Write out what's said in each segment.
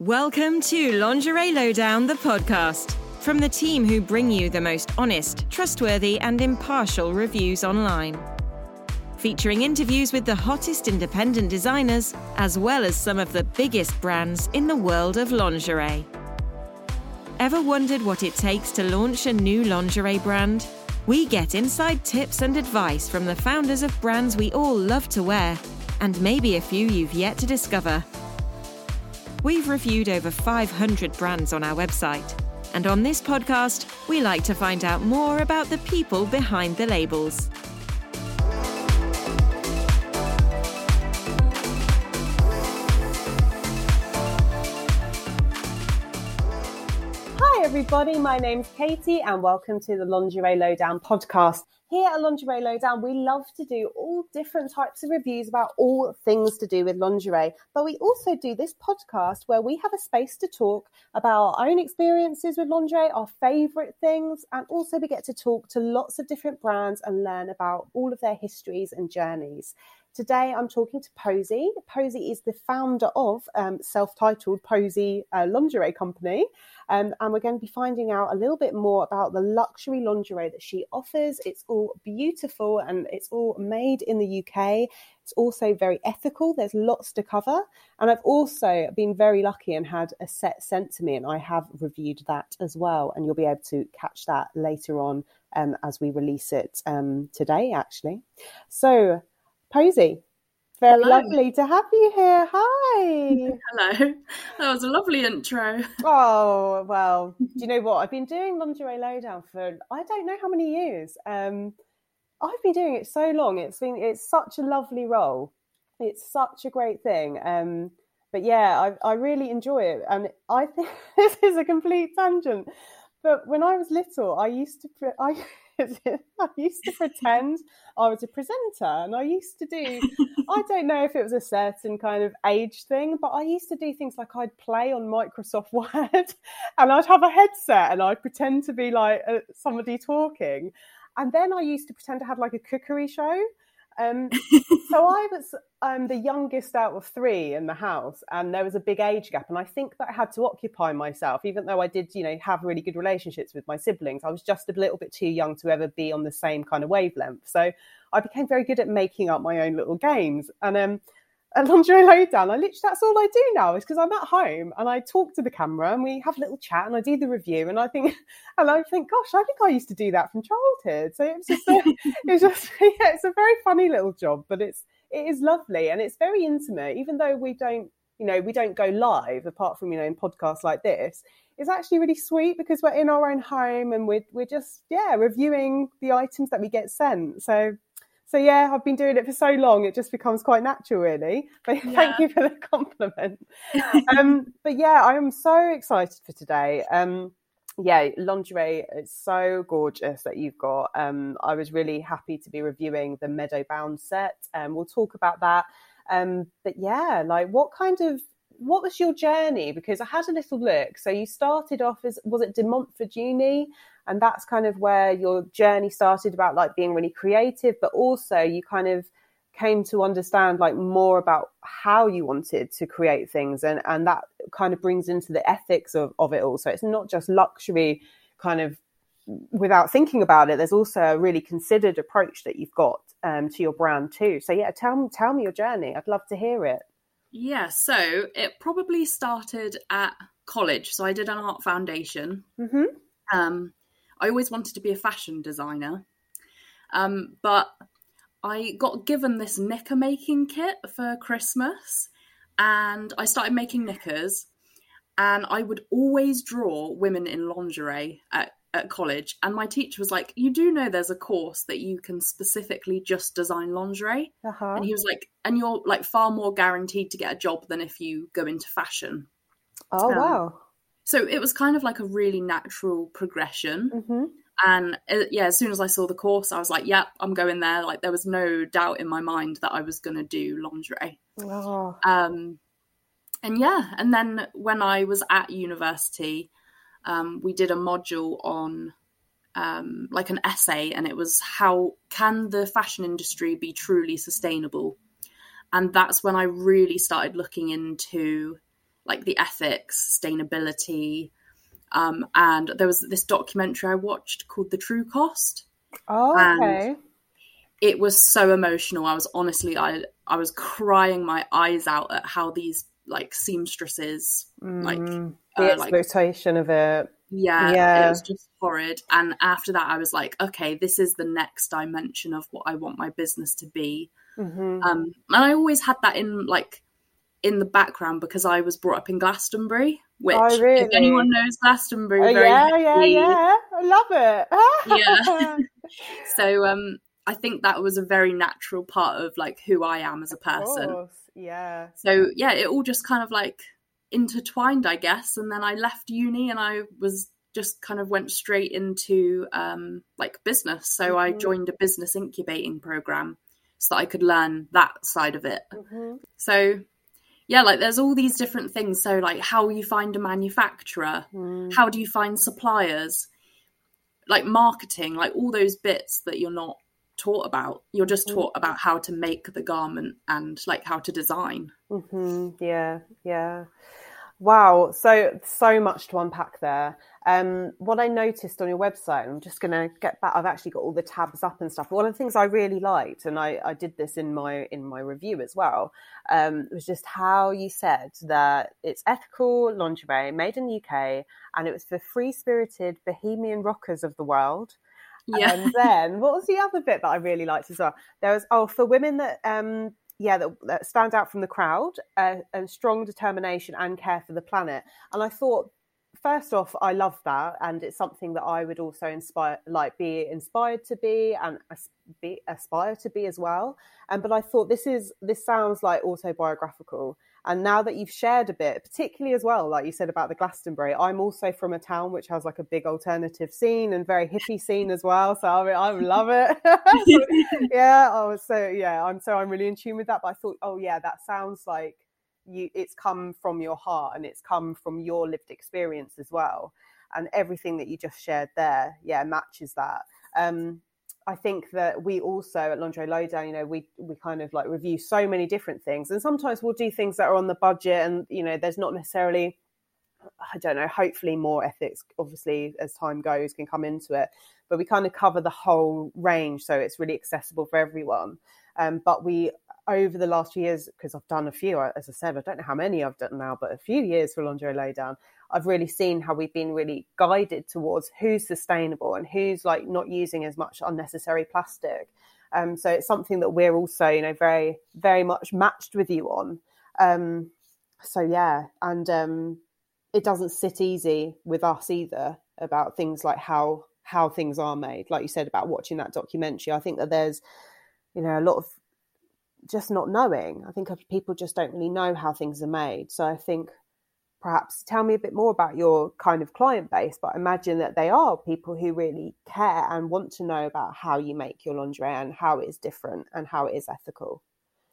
Welcome to Lingerie Lowdown, the podcast, from the team who bring you the most honest, trustworthy, and impartial reviews online. Featuring interviews with the hottest independent designers, as well as some of the biggest brands in the world of lingerie. Ever wondered what it takes to launch a new lingerie brand? We get inside tips and advice from the founders of brands we all love to wear, and maybe a few you've yet to discover. We've reviewed over 500 brands on our website. And on this podcast, we like to find out more about the people behind the labels. Hi, everybody. My name's Katie, and welcome to the Lingerie Lowdown podcast. Here at Lingerie Lowdown, we love to do all different types of reviews about all things to do with lingerie. But we also do this podcast where we have a space to talk about our own experiences with lingerie, our favorite things, and also we get to talk to lots of different brands and learn about all of their histories and journeys. Today, I'm talking to Posy. Posy is the founder of um, self titled Posy uh, Lingerie Company. Um, and we're going to be finding out a little bit more about the luxury lingerie that she offers. It's all beautiful and it's all made in the UK. It's also very ethical. There's lots to cover. And I've also been very lucky and had a set sent to me, and I have reviewed that as well. And you'll be able to catch that later on um, as we release it um, today, actually. So, Posy, very Hello. lovely to have you here. Hi. Hello. That was a lovely intro. Oh, well, do you know what? I've been doing Lingerie Lowdown for I don't know how many years. Um, I've been doing it so long. It's been it's such a lovely role. It's such a great thing. Um, but yeah, I, I really enjoy it. And I think this is a complete tangent. But when I was little, I used to I I used to pretend I was a presenter and I used to do, I don't know if it was a certain kind of age thing, but I used to do things like I'd play on Microsoft Word and I'd have a headset and I'd pretend to be like uh, somebody talking. And then I used to pretend to have like a cookery show. Um, so I was um, the youngest out of three in the house, and there was a big age gap. And I think that I had to occupy myself, even though I did, you know, have really good relationships with my siblings. I was just a little bit too young to ever be on the same kind of wavelength. So I became very good at making up my own little games. And um, a lingerie lowdown. I literally that's all I do now is because I'm at home and I talk to the camera and we have a little chat and I do the review and I think and I think, gosh, I think I used to do that from childhood. So it's just a, it's just yeah, it's a very funny little job, but it's it is lovely and it's very intimate, even though we don't you know we don't go live apart from you know in podcasts like this it's actually really sweet because we're in our own home and we're, we're just yeah reviewing the items that we get sent so so yeah, I've been doing it for so long, it just becomes quite natural, really. But yeah. thank you for the compliment. um, but yeah, I am so excited for today. Um, yeah, lingerie is so gorgeous that you've got. Um, I was really happy to be reviewing the Meadow Bound set, and um, we'll talk about that. Um, but yeah, like what kind of what was your journey? Because I had a little look. So you started off as was it De Montfort Uni? And that's kind of where your journey started about like being really creative but also you kind of came to understand like more about how you wanted to create things and and that kind of brings into the ethics of, of it all. So it's not just luxury kind of without thinking about it there's also a really considered approach that you've got um, to your brand too. So yeah tell me tell me your journey. I'd love to hear it. Yeah so it probably started at college. So i did an art foundation. Mm-hmm. um, I always wanted to be a fashion designer. Um, but I got given this knicker making kit for Christmas and I started making knickers. And I would always draw women in lingerie at, at college. And my teacher was like, You do know there's a course that you can specifically just design lingerie? Uh-huh. And he was like, And you're like far more guaranteed to get a job than if you go into fashion. Oh, um, wow. So it was kind of like a really natural progression. Mm-hmm. And uh, yeah, as soon as I saw the course, I was like, yep, I'm going there. Like there was no doubt in my mind that I was going to do lingerie. Oh. Um, and yeah, and then when I was at university, um, we did a module on um, like an essay, and it was how can the fashion industry be truly sustainable? And that's when I really started looking into like the ethics, sustainability. Um, and there was this documentary I watched called The True Cost. Oh, okay. it was so emotional. I was honestly, I I was crying my eyes out at how these like seamstresses, mm, like the uh, exploitation like, of it. Yeah, yeah, it was just horrid. And after that, I was like, okay, this is the next dimension of what I want my business to be. Mm-hmm. Um, and I always had that in like in the background because I was brought up in Glastonbury, which oh, really? if anyone knows Glastonbury, oh, yeah, yeah, yeah, I love it. yeah. so um, I think that was a very natural part of like who I am as a person. Yeah. So yeah, it all just kind of like intertwined, I guess. And then I left uni and I was just kind of went straight into um, like business. So mm-hmm. I joined a business incubating program so that I could learn that side of it. Mm-hmm. So yeah, like there's all these different things. So like how you find a manufacturer, mm. how do you find suppliers, like marketing, like all those bits that you're not taught about. You're just mm-hmm. taught about how to make the garment and like how to design. Mm-hmm. Yeah, yeah. Wow, so so much to unpack there. Um, what I noticed on your website, I'm just going to get back. I've actually got all the tabs up and stuff. One of the things I really liked, and I, I did this in my in my review as well, um, was just how you said that it's ethical lingerie made in the UK, and it was for free spirited bohemian rockers of the world. Yeah. And then what was the other bit that I really liked as well? There was oh for women that um yeah, that, that stand out from the crowd uh, and strong determination and care for the planet. And I thought, first off, I love that, and it's something that I would also inspire, like, be inspired to be and be, aspire to be as well. And but I thought this is this sounds like autobiographical, and now that you've shared a bit, particularly as well, like you said about the Glastonbury, I'm also from a town which has like a big alternative scene and very hippie scene as well. So I, mean, I love it. yeah. Oh, so yeah, I'm so I'm really in tune with that. But I thought, oh yeah, that sounds like you. It's come from your heart and it's come from your lived experience as well. And everything that you just shared there, yeah, matches that. Um, I think that we also at Lingerie Lowdown, you know, we we kind of like review so many different things, and sometimes we'll do things that are on the budget, and you know, there's not necessarily, I don't know, hopefully more ethics, obviously as time goes, can come into it, but we kind of cover the whole range, so it's really accessible for everyone. Um, but we over the last years, because I've done a few, as I said, I don't know how many I've done now, but a few years for Lingerie Lowdown, I've really seen how we've been really guided towards who's sustainable and who's like not using as much unnecessary plastic. Um, so it's something that we're also, you know, very, very much matched with you on. Um, so yeah, and um, it doesn't sit easy with us either about things like how how things are made. Like you said about watching that documentary, I think that there's, you know, a lot of just not knowing. I think people just don't really know how things are made. So I think perhaps tell me a bit more about your kind of client base but imagine that they are people who really care and want to know about how you make your lingerie and how it is different and how it is ethical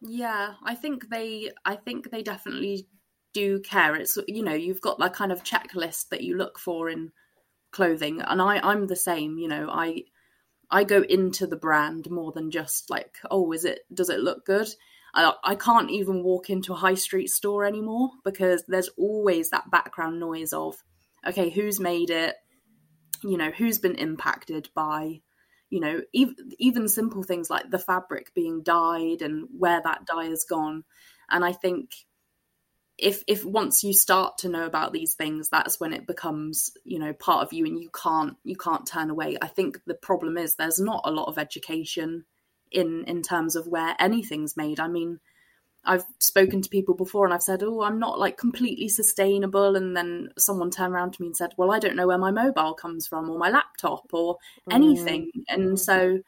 yeah i think they i think they definitely do care it's you know you've got that kind of checklist that you look for in clothing and i i'm the same you know i i go into the brand more than just like oh is it does it look good I, I can't even walk into a high street store anymore because there's always that background noise of, okay, who's made it? You know, who's been impacted by, you know, even, even simple things like the fabric being dyed and where that dye has gone. And I think if if once you start to know about these things that's when it becomes you know part of you and you can't you can't turn away i think the problem is there's not a lot of education in in terms of where anything's made. I mean, I've spoken to people before and I've said, "Oh, I'm not like completely sustainable," and then someone turned around to me and said, "Well, I don't know where my mobile comes from or my laptop or anything," mm. and so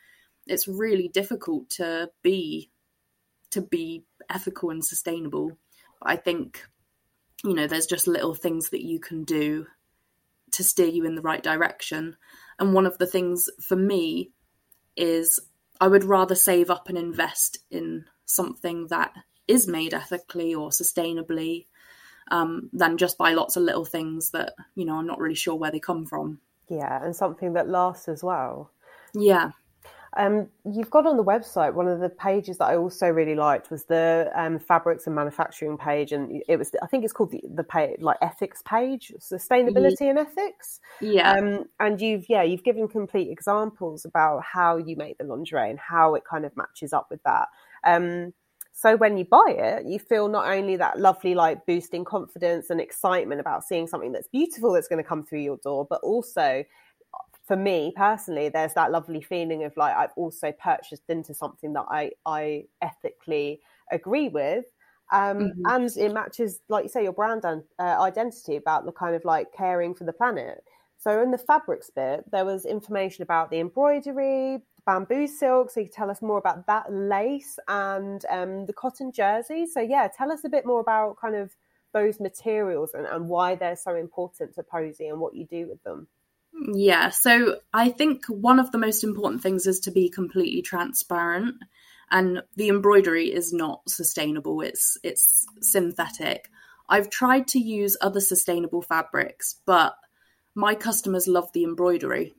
it's really difficult to be to be ethical and sustainable. I think you know there's just little things that you can do to steer you in the right direction. And one of the things for me is I would rather save up and invest in something that is made ethically or sustainably um, than just buy lots of little things that you know I'm not really sure where they come from. Yeah, and something that lasts as well. Yeah. Um, you've got on the website one of the pages that I also really liked was the um, fabrics and manufacturing page, and it was I think it's called the the page like ethics page, sustainability yeah. and ethics. Yeah. Um, and you've yeah you've given complete examples about how you make the lingerie and how it kind of matches up with that. Um, so when you buy it, you feel not only that lovely like boosting confidence and excitement about seeing something that's beautiful that's going to come through your door, but also for me personally, there's that lovely feeling of like I've also purchased into something that I I ethically agree with. Um, mm-hmm. And it matches, like you say, your brand and uh, identity about the kind of like caring for the planet. So in the fabrics bit, there was information about the embroidery, the bamboo silk. So you tell us more about that lace and um, the cotton jersey. So yeah, tell us a bit more about kind of those materials and, and why they're so important to Posy and what you do with them. Yeah, so I think one of the most important things is to be completely transparent and the embroidery is not sustainable. It's it's synthetic. I've tried to use other sustainable fabrics, but my customers love the embroidery.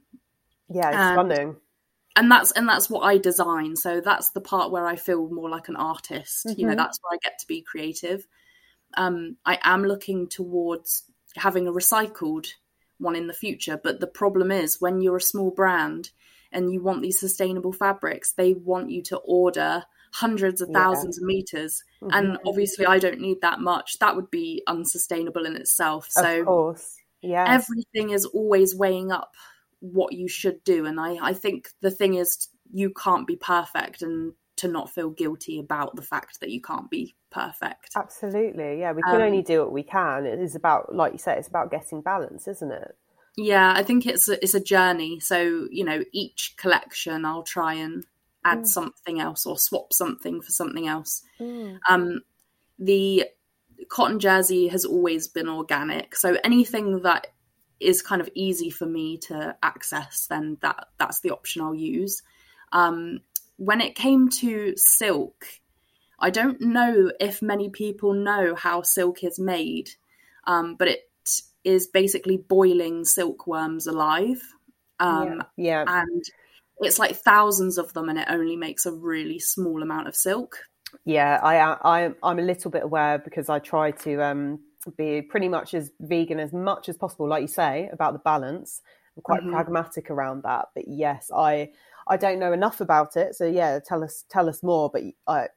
Yeah, it's and, stunning. And that's and that's what I design. So that's the part where I feel more like an artist. Mm-hmm. You know, mm-hmm. that's where I get to be creative. Um, I am looking towards having a recycled one in the future. But the problem is when you're a small brand and you want these sustainable fabrics, they want you to order hundreds of thousands yeah. of meters. Mm-hmm. And obviously, I don't need that much. That would be unsustainable in itself. So, of course, yeah, everything is always weighing up what you should do. And I, I think the thing is, you can't be perfect, and to not feel guilty about the fact that you can't be perfect. Absolutely. Yeah, we can um, only do what we can. It is about like you say it's about getting balance, isn't it? Yeah, I think it's a, it's a journey. So, you know, each collection I'll try and add mm. something else or swap something for something else. Mm. Um the cotton jersey has always been organic. So anything that is kind of easy for me to access, then that that's the option I'll use. Um, when it came to silk, I don't know if many people know how silk is made, um, but it is basically boiling silkworms alive. Um, yeah. yeah. And it's like thousands of them, and it only makes a really small amount of silk. Yeah, I, I I'm a little bit aware because I try to um, be pretty much as vegan as much as possible, like you say about the balance. I'm quite mm-hmm. pragmatic around that, but yes, I I don't know enough about it. So yeah, tell us tell us more. But I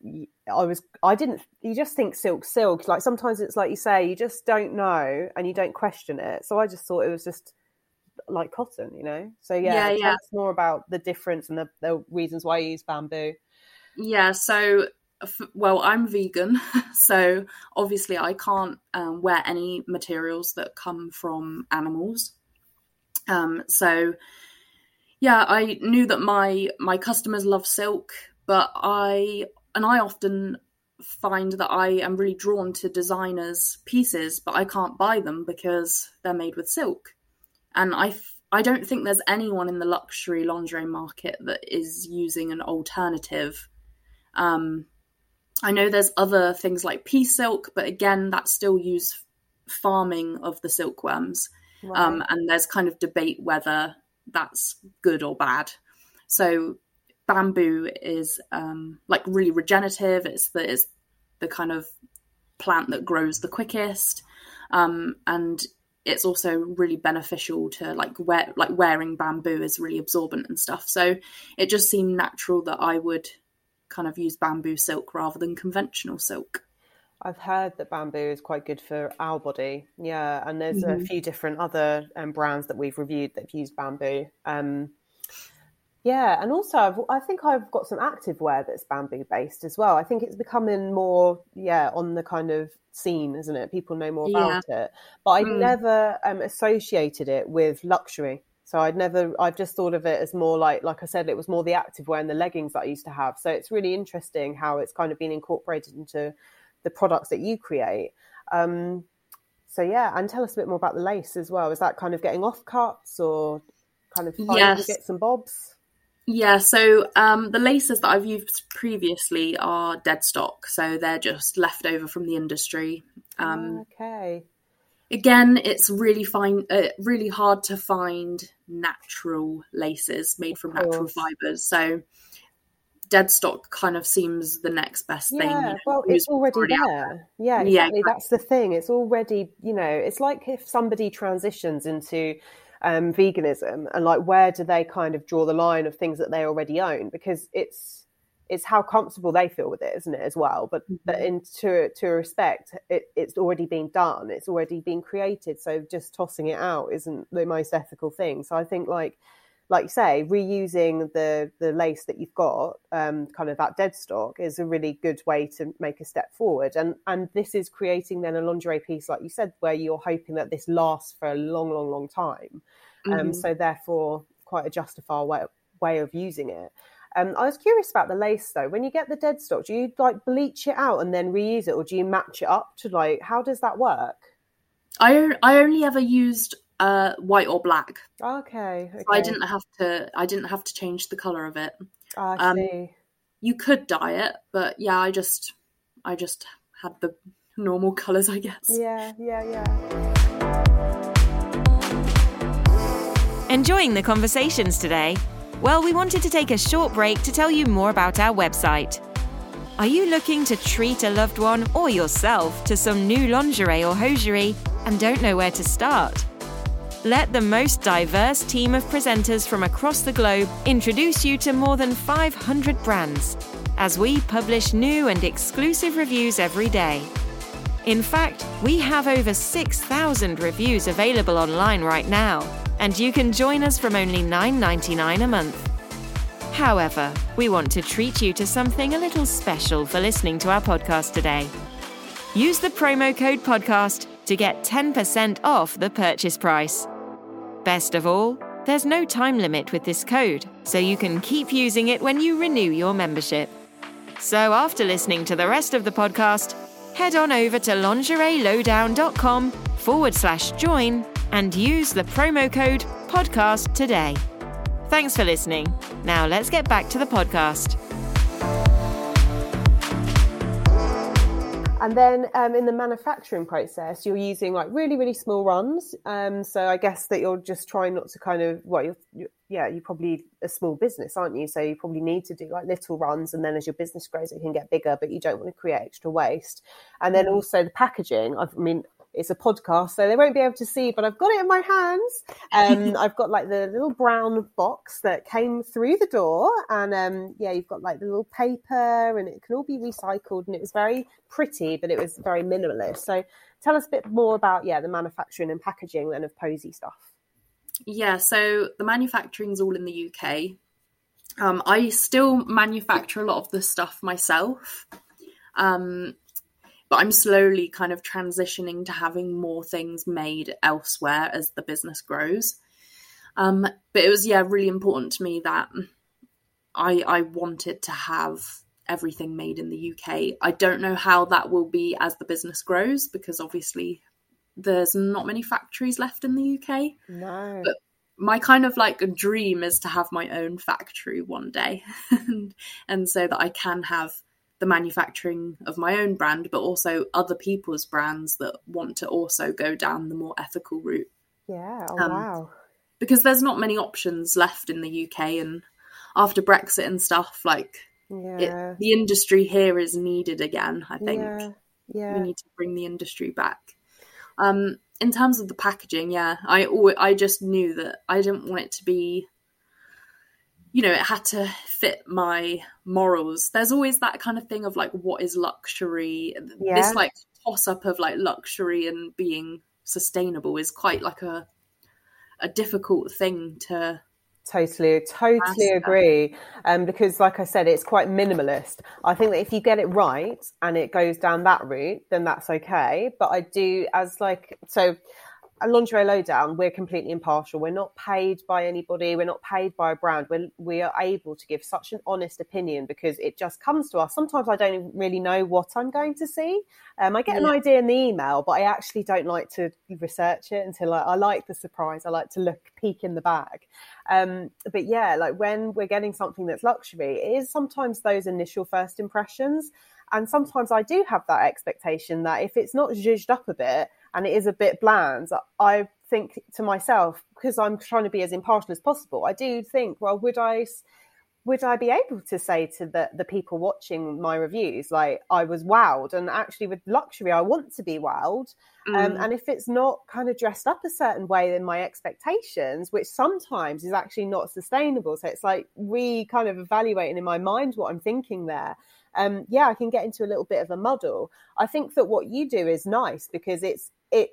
I was I didn't. You just think silk silk. Like sometimes it's like you say, you just don't know and you don't question it. So I just thought it was just like cotton, you know. So yeah, yeah tell yeah. us more about the difference and the, the reasons why you use bamboo. Yeah. So well, I'm vegan, so obviously I can't um, wear any materials that come from animals. Um, so yeah, I knew that my my customers love silk, but I and I often find that I am really drawn to designers' pieces, but I can't buy them because they're made with silk. And I I don't think there's anyone in the luxury lingerie market that is using an alternative. Um, I know there's other things like peace silk, but again, that still use farming of the silkworms. Um, and there's kind of debate whether that's good or bad. So bamboo is um, like really regenerative. It's the it's the kind of plant that grows the quickest, um, and it's also really beneficial to like wear like wearing bamboo is really absorbent and stuff. So it just seemed natural that I would kind of use bamboo silk rather than conventional silk. I've heard that bamboo is quite good for our body. Yeah, and there's mm-hmm. a few different other um, brands that we've reviewed that have used bamboo. Um, yeah, and also I've, i think I've got some active wear that's bamboo based as well. I think it's becoming more, yeah, on the kind of scene, isn't it? People know more about yeah. it, but I mm. never um, associated it with luxury. So I'd never, I've just thought of it as more like, like I said, it was more the active wear and the leggings that I used to have. So it's really interesting how it's kind of been incorporated into the products that you create. Um, so yeah, and tell us a bit more about the lace as well. Is that kind of getting off cuts or kind of yes. bits and bobs? Yeah, so um, the laces that I've used previously are dead stock, so they're just left over from the industry. Um, okay. again, it's really fine, uh, really hard to find natural laces made from natural fibers. So dead stock kind of seems the next best thing. Yeah, well, it's already, already there. Yeah, exactly. yeah, exactly. That's the thing. It's already, you know, it's like if somebody transitions into um, veganism and like where do they kind of draw the line of things that they already own because it's it's how comfortable they feel with it, isn't it, as well? But mm-hmm. but in to to a respect, it, it's already been done. It's already been created. So just tossing it out isn't the most ethical thing. So I think like like you say, reusing the the lace that you've got, um, kind of that dead stock, is a really good way to make a step forward. And and this is creating then a lingerie piece, like you said, where you're hoping that this lasts for a long, long, long time. Um, mm-hmm. Um, so therefore, quite a justifiable way, way of using it. Um, I was curious about the lace though. When you get the dead stock, do you like bleach it out and then reuse it, or do you match it up to like how does that work? I I only ever used uh, white or black. Okay, okay. So I didn't have to. I didn't have to change the color of it. I um, see. You could dye it, but yeah, I just I just had the normal colors, I guess. Yeah, yeah, yeah. Enjoying the conversations today? Well, we wanted to take a short break to tell you more about our website. Are you looking to treat a loved one or yourself to some new lingerie or hosiery and don't know where to start? Let the most diverse team of presenters from across the globe introduce you to more than 500 brands as we publish new and exclusive reviews every day. In fact, we have over 6,000 reviews available online right now and you can join us from only $9.99 a month. However, we want to treat you to something a little special for listening to our podcast today. Use the promo code podcast to get 10% off the purchase price. Best of all, there's no time limit with this code, so you can keep using it when you renew your membership. So after listening to the rest of the podcast, head on over to lingerielowdown.com forward slash join and use the promo code podcast today. Thanks for listening. Now let's get back to the podcast. And then um, in the manufacturing process, you're using like really, really small runs. Um, so I guess that you're just trying not to kind of, well, you're, you're, yeah, you're probably a small business, aren't you? So you probably need to do like little runs. And then as your business grows, it can get bigger, but you don't want to create extra waste. And then mm. also the packaging. I've, I mean, it's a podcast, so they won't be able to see, but I've got it in my hands. Um, I've got like the little brown box that came through the door, and um, yeah, you've got like the little paper, and it can all be recycled, and it was very pretty, but it was very minimalist. So, tell us a bit more about yeah the manufacturing and packaging then of Posy stuff. Yeah, so the manufacturing's all in the UK. Um, I still manufacture a lot of the stuff myself. Um, but I'm slowly kind of transitioning to having more things made elsewhere as the business grows. Um, but it was yeah really important to me that I I wanted to have everything made in the UK. I don't know how that will be as the business grows because obviously there's not many factories left in the UK. No. But my kind of like dream is to have my own factory one day and, and so that I can have the manufacturing of my own brand, but also other people's brands that want to also go down the more ethical route. Yeah, oh, um, wow. Because there's not many options left in the UK, and after Brexit and stuff, like yeah. it, the industry here is needed again. I think yeah. yeah. we need to bring the industry back. Um, in terms of the packaging, yeah, I I just knew that I didn't want it to be you know, it had to fit my morals. There's always that kind of thing of like, what is luxury? Yeah. This like toss up of like luxury and being sustainable is quite like a a difficult thing to totally totally agree um, because like i said it's quite minimalist i think that if you get it right and it goes down that route then that's okay but i do as like so a lingerie lowdown, we're completely impartial. We're not paid by anybody. We're not paid by a brand. We're, we are able to give such an honest opinion because it just comes to us. Sometimes I don't really know what I'm going to see. Um, I get yeah. an idea in the email, but I actually don't like to research it until I, I like the surprise. I like to look, peek in the bag. Um, but yeah, like when we're getting something that's luxury, it is sometimes those initial first impressions. And sometimes I do have that expectation that if it's not zhuzhed up a bit, and it is a bit bland, I think to myself, because I'm trying to be as impartial as possible, I do think, well, would I would I be able to say to the, the people watching my reviews, like I was wowed? And actually, with luxury, I want to be wowed. Um, mm. Um, and if it's not kind of dressed up a certain way in my expectations, which sometimes is actually not sustainable, so it's like re kind of evaluating in my mind what I'm thinking there. Um, yeah, I can get into a little bit of a muddle. I think that what you do is nice because it's it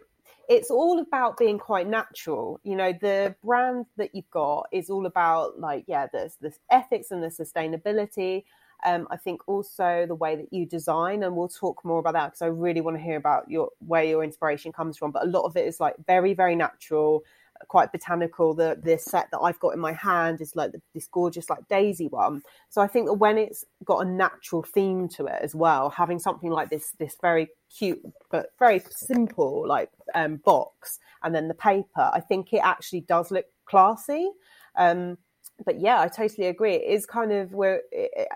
it's all about being quite natural. You know, the brand that you've got is all about like, yeah, there's this ethics and the sustainability. Um, I think also the way that you design, and we'll talk more about that because I really want to hear about your where your inspiration comes from. But a lot of it is like very, very natural quite botanical. The this set that I've got in my hand is like this gorgeous like daisy one. So I think that when it's got a natural theme to it as well, having something like this this very cute but very simple like um, box and then the paper, I think it actually does look classy. Um, but yeah, I totally agree. It is kind of we're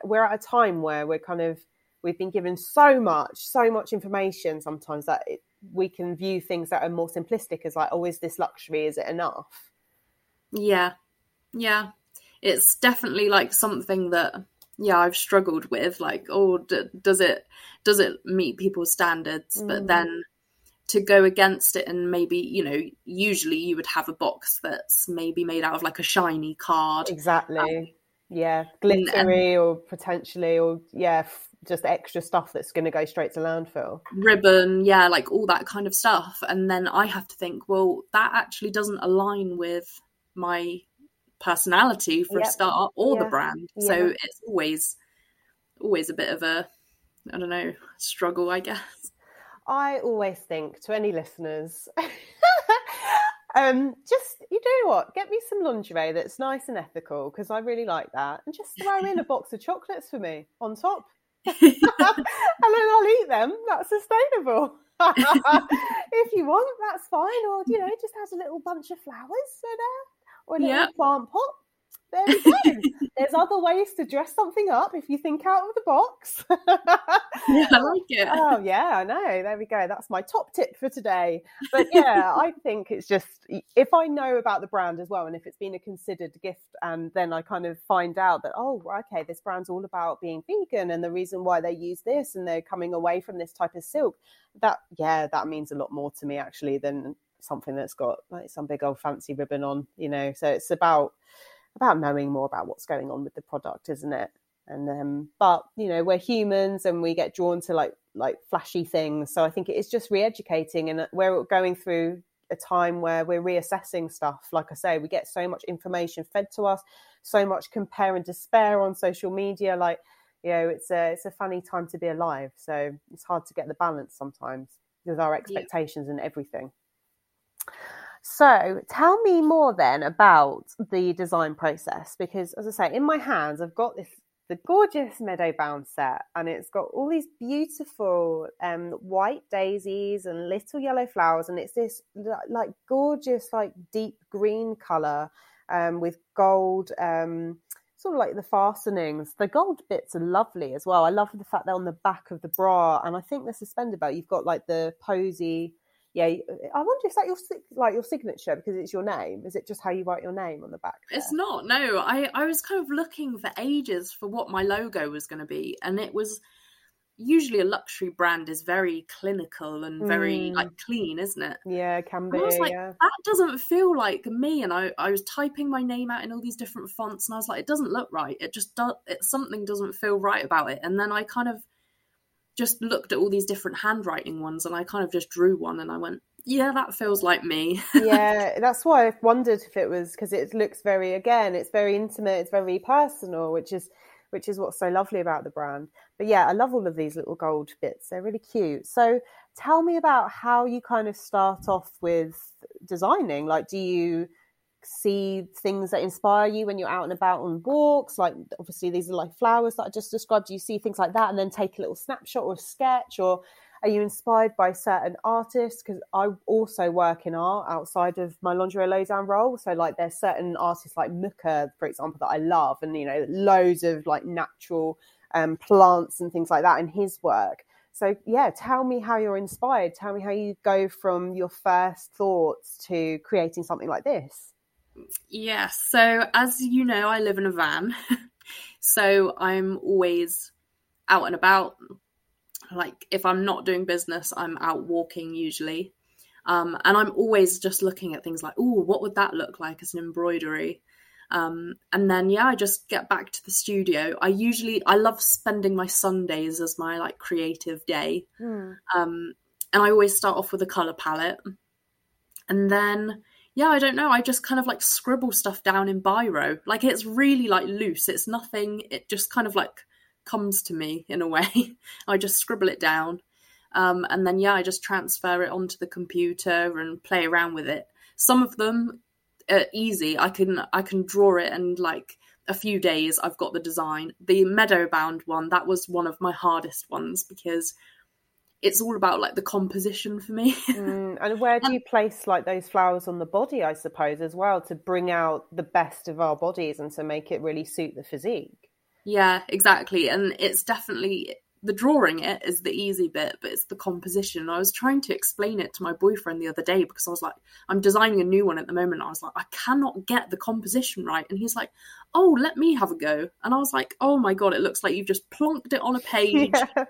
we're at a time where we're kind of we've been given so much, so much information sometimes that it, we can view things that are more simplistic as like, oh, is this luxury? Is it enough? Yeah, yeah, it's definitely like something that yeah I've struggled with. Like, oh, d- does it does it meet people's standards? Mm. But then to go against it and maybe you know usually you would have a box that's maybe made out of like a shiny card exactly um, yeah glittery or potentially or yeah just extra stuff that's going to go straight to landfill. Ribbon, yeah, like all that kind of stuff. And then I have to think, well, that actually doesn't align with my personality for yep. a start or yeah. the brand. Yeah. So it's always always a bit of a I don't know, struggle, I guess. I always think to any listeners Um, just you know what? Get me some lingerie that's nice and ethical because I really like that, and just throw in a box of chocolates for me on top. and then I'll eat them. That's sustainable. if you want, that's fine. Or you know, just has a little bunch of flowers in there, or a little yep. plant pot. There we go. There's other ways to dress something up if you think out of the box. yeah, I like it. Oh yeah, I know. There we go. That's my top tip for today. But yeah, I think it's just if I know about the brand as well, and if it's been a considered gift, and then I kind of find out that oh, okay, this brand's all about being vegan, and the reason why they use this, and they're coming away from this type of silk. That yeah, that means a lot more to me actually than something that's got like some big old fancy ribbon on. You know, so it's about about knowing more about what's going on with the product, isn't it? And um, but you know, we're humans and we get drawn to like like flashy things. So I think it is just re-educating, and we're going through a time where we're reassessing stuff. Like I say, we get so much information fed to us, so much compare and despair on social media. Like you know, it's a it's a funny time to be alive. So it's hard to get the balance sometimes with our expectations yeah. and everything. So tell me more then about the design process because, as I say, in my hands, I've got this the gorgeous Meadowbound set, and it's got all these beautiful um, white daisies and little yellow flowers, and it's this like gorgeous, like deep green color um, with gold. Um, sort of like the fastenings. The gold bits are lovely as well. I love the fact they're on the back of the bra, and I think the suspender belt. You've got like the posy yeah, I wonder if that your like your signature because it's your name. Is it just how you write your name on the back? There? It's not. No, I I was kind of looking for ages for what my logo was going to be, and it was usually a luxury brand is very clinical and very mm. like clean, isn't it? Yeah, it can be. And I was like, yeah. that doesn't feel like me. And I, I was typing my name out in all these different fonts, and I was like, it doesn't look right. It just does. It something doesn't feel right about it. And then I kind of just looked at all these different handwriting ones and I kind of just drew one and I went, yeah, that feels like me. yeah, that's why I wondered if it was because it looks very again, it's very intimate, it's very personal, which is which is what's so lovely about the brand. But yeah, I love all of these little gold bits. They're really cute. So tell me about how you kind of start off with designing. Like do you see things that inspire you when you're out and about on walks like obviously these are like flowers that i just described. Do you see things like that and then take a little snapshot or a sketch? Or are you inspired by certain artists? Because i also work in art outside of my lingerie lowdown role. So like there's certain artists like Mucha, for example that i love and you know loads of like natural um, plants and things like that in his work. So yeah, tell me how you're inspired. Tell me how you go from your first thoughts to creating something like this. Yes. So as you know, I live in a van. so I'm always out and about. Like if I'm not doing business, I'm out walking usually. Um, and I'm always just looking at things like, oh, what would that look like as an embroidery? Um, and then yeah, I just get back to the studio. I usually I love spending my Sundays as my like creative day. Mm. Um, and I always start off with a color palette, and then yeah, I don't know. I just kind of like scribble stuff down in biro. Like it's really like loose. It's nothing. It just kind of like comes to me in a way. I just scribble it down. Um, and then yeah, I just transfer it onto the computer and play around with it. Some of them are easy. I can I can draw it and like a few days I've got the design. The meadowbound one that was one of my hardest ones because it's all about like the composition for me. mm, and where do you place like those flowers on the body? I suppose as well to bring out the best of our bodies and to make it really suit the physique. Yeah, exactly. And it's definitely the drawing it is the easy bit, but it's the composition. I was trying to explain it to my boyfriend the other day because I was like, I'm designing a new one at the moment. I was like, I cannot get the composition right. And he's like, Oh, let me have a go. And I was like, Oh my God, it looks like you've just plonked it on a page. Yeah.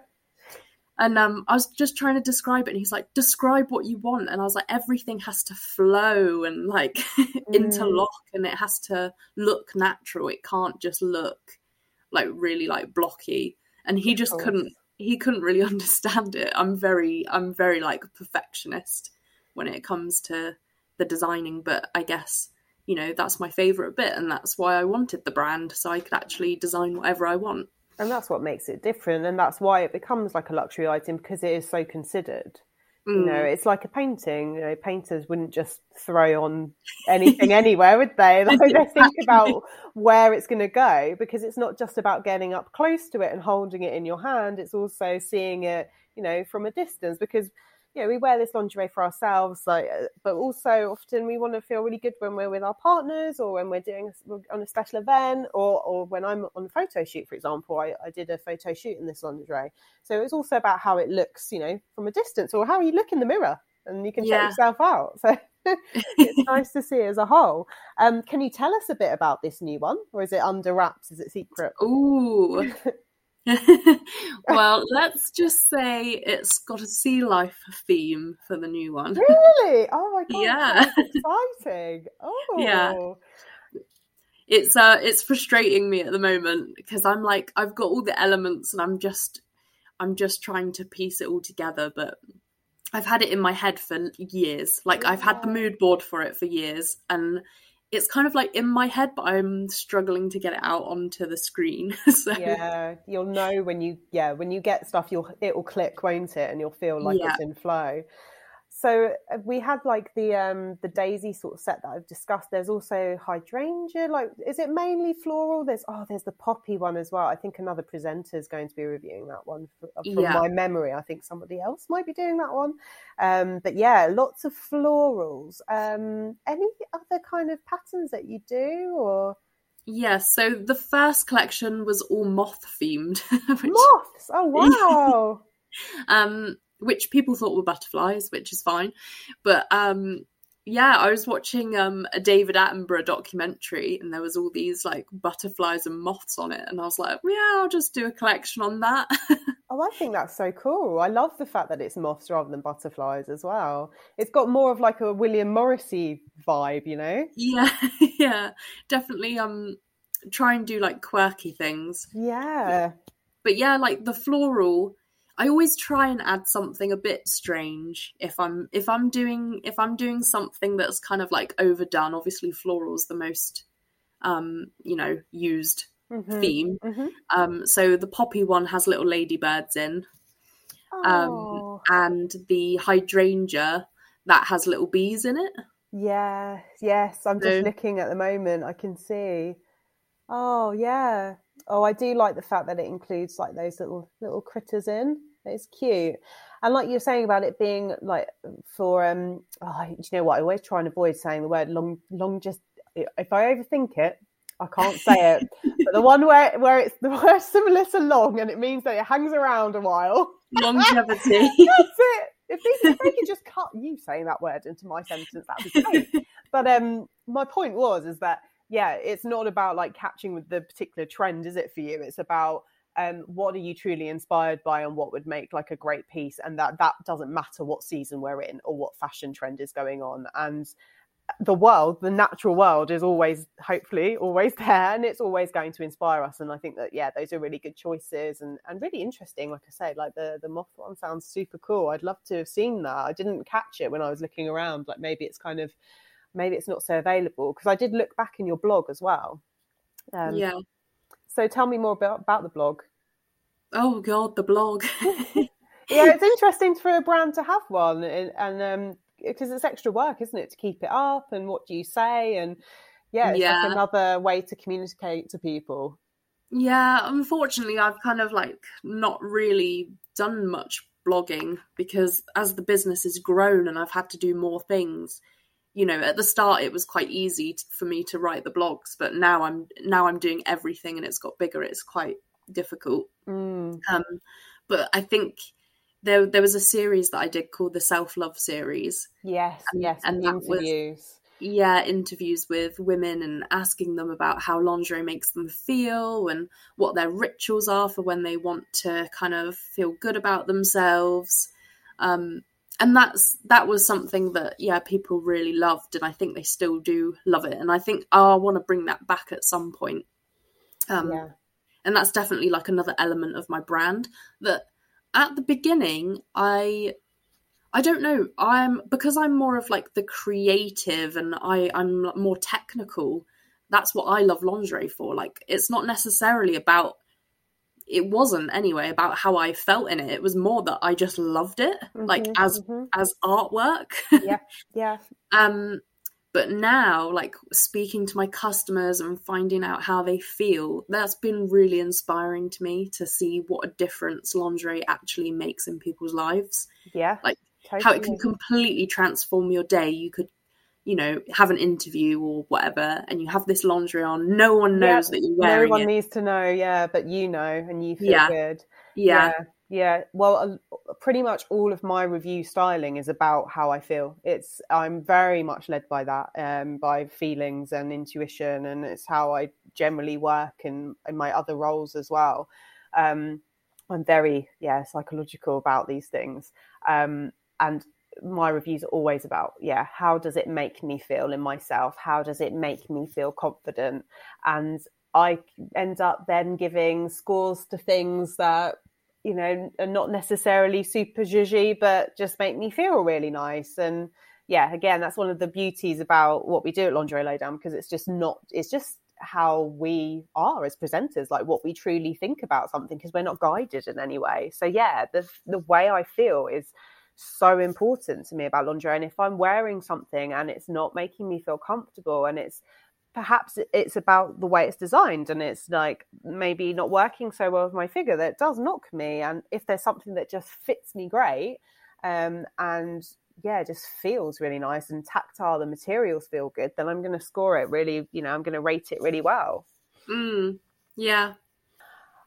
And um, I was just trying to describe it, and he's like, "Describe what you want." And I was like, "Everything has to flow and like mm. interlock, and it has to look natural. It can't just look like really like blocky." and he just couldn't he couldn't really understand it i'm very i'm very like perfectionist when it comes to the designing but i guess you know that's my favorite bit and that's why i wanted the brand so i could actually design whatever i want and that's what makes it different and that's why it becomes like a luxury item because it is so considered Mm. You know, mm. it's like a painting. You know, painters wouldn't just throw on anything anywhere, would they? Like, they think about where it's going to go because it's not just about getting up close to it and holding it in your hand. It's also seeing it, you know, from a distance because you know, we wear this lingerie for ourselves, like, uh, but also often we want to feel really good when we're with our partners or when we're doing on a special event or, or when I'm on a photo shoot, for example. I, I did a photo shoot in this lingerie. So it's also about how it looks, you know, from a distance or how you look in the mirror and you can check yourself out. So it's nice to see as a whole. Um, can you tell us a bit about this new one or is it under wraps? Is it secret? Ooh. well, let's just say it's got a sea life theme for the new one. Really? Oh my god! Yeah, exciting! Oh, yeah. It's uh, it's frustrating me at the moment because I'm like, I've got all the elements and I'm just, I'm just trying to piece it all together, but I've had it in my head for years. Like I've had the mood board for it for years, and it's kind of like in my head, but I'm struggling to get it out onto the screen. so yeah, you'll know when you yeah when you get stuff, you'll it will click, won't it? And you'll feel like yeah. it's in flow. So uh, we had like the um the daisy sort of set that I've discussed. There's also hydrangea. Like, is it mainly floral? There's oh, there's the poppy one as well. I think another presenter is going to be reviewing that one uh, from yeah. my memory. I think somebody else might be doing that one. Um, but yeah, lots of florals. Um, any other kind of patterns that you do or? Yeah, so the first collection was all moth themed. which... Moths! Oh wow! um, which people thought were butterflies, which is fine. But um, yeah, I was watching um, a David Attenborough documentary, and there was all these like butterflies and moths on it, and I was like, yeah, I'll just do a collection on that. oh, I think that's so cool. I love the fact that it's moths rather than butterflies as well. It's got more of like a William Morrissey vibe, you know? Yeah, yeah, definitely. Um, try and do like quirky things. Yeah, but yeah, like the floral I always try and add something a bit strange if I'm if I'm doing if I'm doing something that's kind of like overdone. Obviously, floral's the most um, you know used mm-hmm. theme. Mm-hmm. Um, so the poppy one has little ladybirds in, um, oh. and the hydrangea that has little bees in it. Yeah, yes, I'm so, just looking at the moment. I can see. Oh yeah. Oh, I do like the fact that it includes like those little little critters in. It's cute. And like you're saying about it being like for um oh, you know what, I always try and avoid saying the word long long just if I overthink it, I can't say it. but the one where where it's the word similar to long and it means that it hangs around a while. longevity. That's it. If they, if they could just cut you saying that word into my sentence, that'd be great. but um, my point was is that yeah, it's not about like catching with the particular trend, is it for you? It's about um, what are you truly inspired by and what would make like a great piece and that that doesn't matter what season we're in or what fashion trend is going on and the world the natural world is always hopefully always there and it's always going to inspire us and i think that yeah those are really good choices and and really interesting like i said like the the moth one sounds super cool i'd love to have seen that i didn't catch it when i was looking around like maybe it's kind of maybe it's not so available because i did look back in your blog as well um, yeah so tell me more about, about the blog. Oh God, the blog. yeah, it's interesting for a brand to have one, and, and um, because it's extra work, isn't it, to keep it up and what do you say, and yeah, it's yeah. like another way to communicate to people. Yeah, unfortunately, I've kind of like not really done much blogging because as the business has grown and I've had to do more things, you know at the start it was quite easy for me to write the blogs but now i'm now i'm doing everything and it's got bigger it's quite difficult. Mm. um, but i think there there was a series that i did called the self love series. Yes and, yes and that interviews. Was, yeah interviews with women and asking them about how lingerie makes them feel and what their rituals are for when they want to kind of feel good about themselves. Um, and that's that was something that yeah people really loved and i think they still do love it. And i think oh, i want to bring that back at some point. Um, yeah. and that's definitely like another element of my brand that at the beginning i i don't know i'm because i'm more of like the creative and i i'm more technical that's what i love lingerie for. Like it's not necessarily about it wasn't anyway about how I felt in it. It was more that I just loved it, mm-hmm, like as mm-hmm. as artwork. yeah, yeah. um, but now, like speaking to my customers and finding out how they feel, that's been really inspiring to me to see what a difference lingerie actually makes in people's lives. Yeah, like totally. how it can completely transform your day. You could you know, have an interview or whatever, and you have this lingerie on, no one knows that you're wearing No one it. needs to know, yeah, but you know, and you feel yeah. good. Yeah. yeah. yeah. Well, uh, pretty much all of my review styling is about how I feel. It's I'm very much led by that, um, by feelings and intuition, and it's how I generally work in in my other roles as well. Um, I'm very yeah psychological about these things, um, and my reviews are always about yeah how does it make me feel in myself? How does it make me feel confident? And i end up then giving scores to things that you know are not necessarily super zhuzhy but just make me feel really nice. And yeah again that's one of the beauties about what we do at lingerie lowdown because it's just not it's just how we are as presenters like what we truly think about something because we're not guided in any way. So yeah the the way i feel is so important to me about lingerie. And if I'm wearing something and it's not making me feel comfortable and it's perhaps it's about the way it's designed and it's like maybe not working so well with my figure that does knock me. And if there's something that just fits me great. Um, and yeah just feels really nice and tactile the materials feel good then i'm going to score it really you know i'm going to rate it really well. Mm, yeah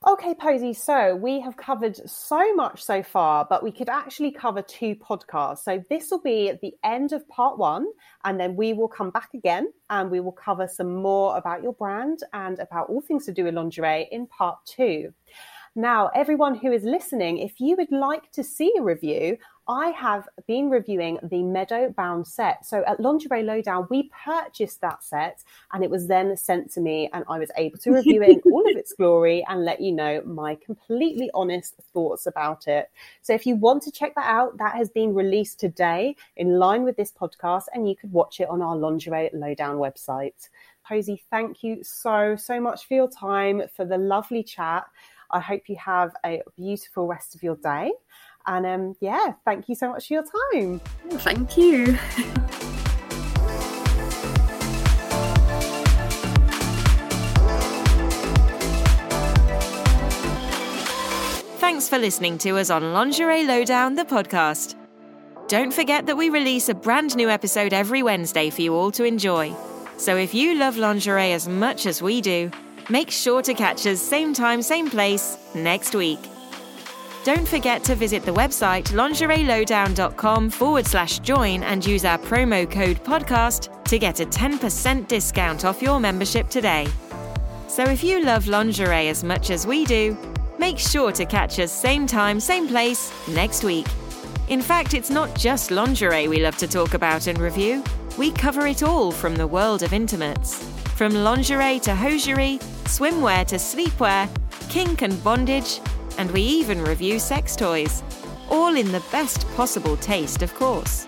Okay, Posy, so we have covered so much so far, but we could actually cover two podcasts. So this will be at the end of part one, and then we will come back again and we will cover some more about your brand and about all things to do with lingerie in part two. Now, everyone who is listening, if you would like to see a review, I have been reviewing the Meadow Bound set. So at Lingerie Lowdown, we purchased that set and it was then sent to me, and I was able to review it in all of its glory and let you know my completely honest thoughts about it. So if you want to check that out, that has been released today in line with this podcast, and you could watch it on our Lingerie Lowdown website. Posy, thank you so, so much for your time, for the lovely chat. I hope you have a beautiful rest of your day. And um, yeah, thank you so much for your time. Thank you. Thanks for listening to us on Lingerie Lowdown, the podcast. Don't forget that we release a brand new episode every Wednesday for you all to enjoy. So if you love lingerie as much as we do, Make sure to catch us same time, same place next week. Don't forget to visit the website lingerielowdown.com forward slash join and use our promo code podcast to get a 10% discount off your membership today. So if you love lingerie as much as we do, make sure to catch us same time, same place next week. In fact, it's not just lingerie we love to talk about and review. We cover it all from the world of intimates. From lingerie to hosiery, swimwear to sleepwear, kink and bondage, and we even review sex toys. All in the best possible taste, of course.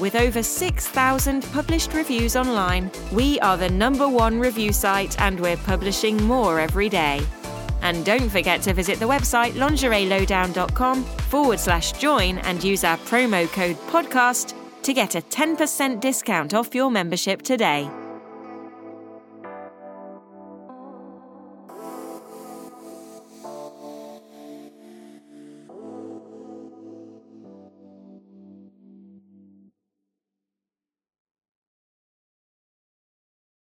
With over 6,000 published reviews online, we are the number one review site and we're publishing more every day. And don't forget to visit the website lingerielowdown.com forward slash join and use our promo code podcast to get a 10% discount off your membership today.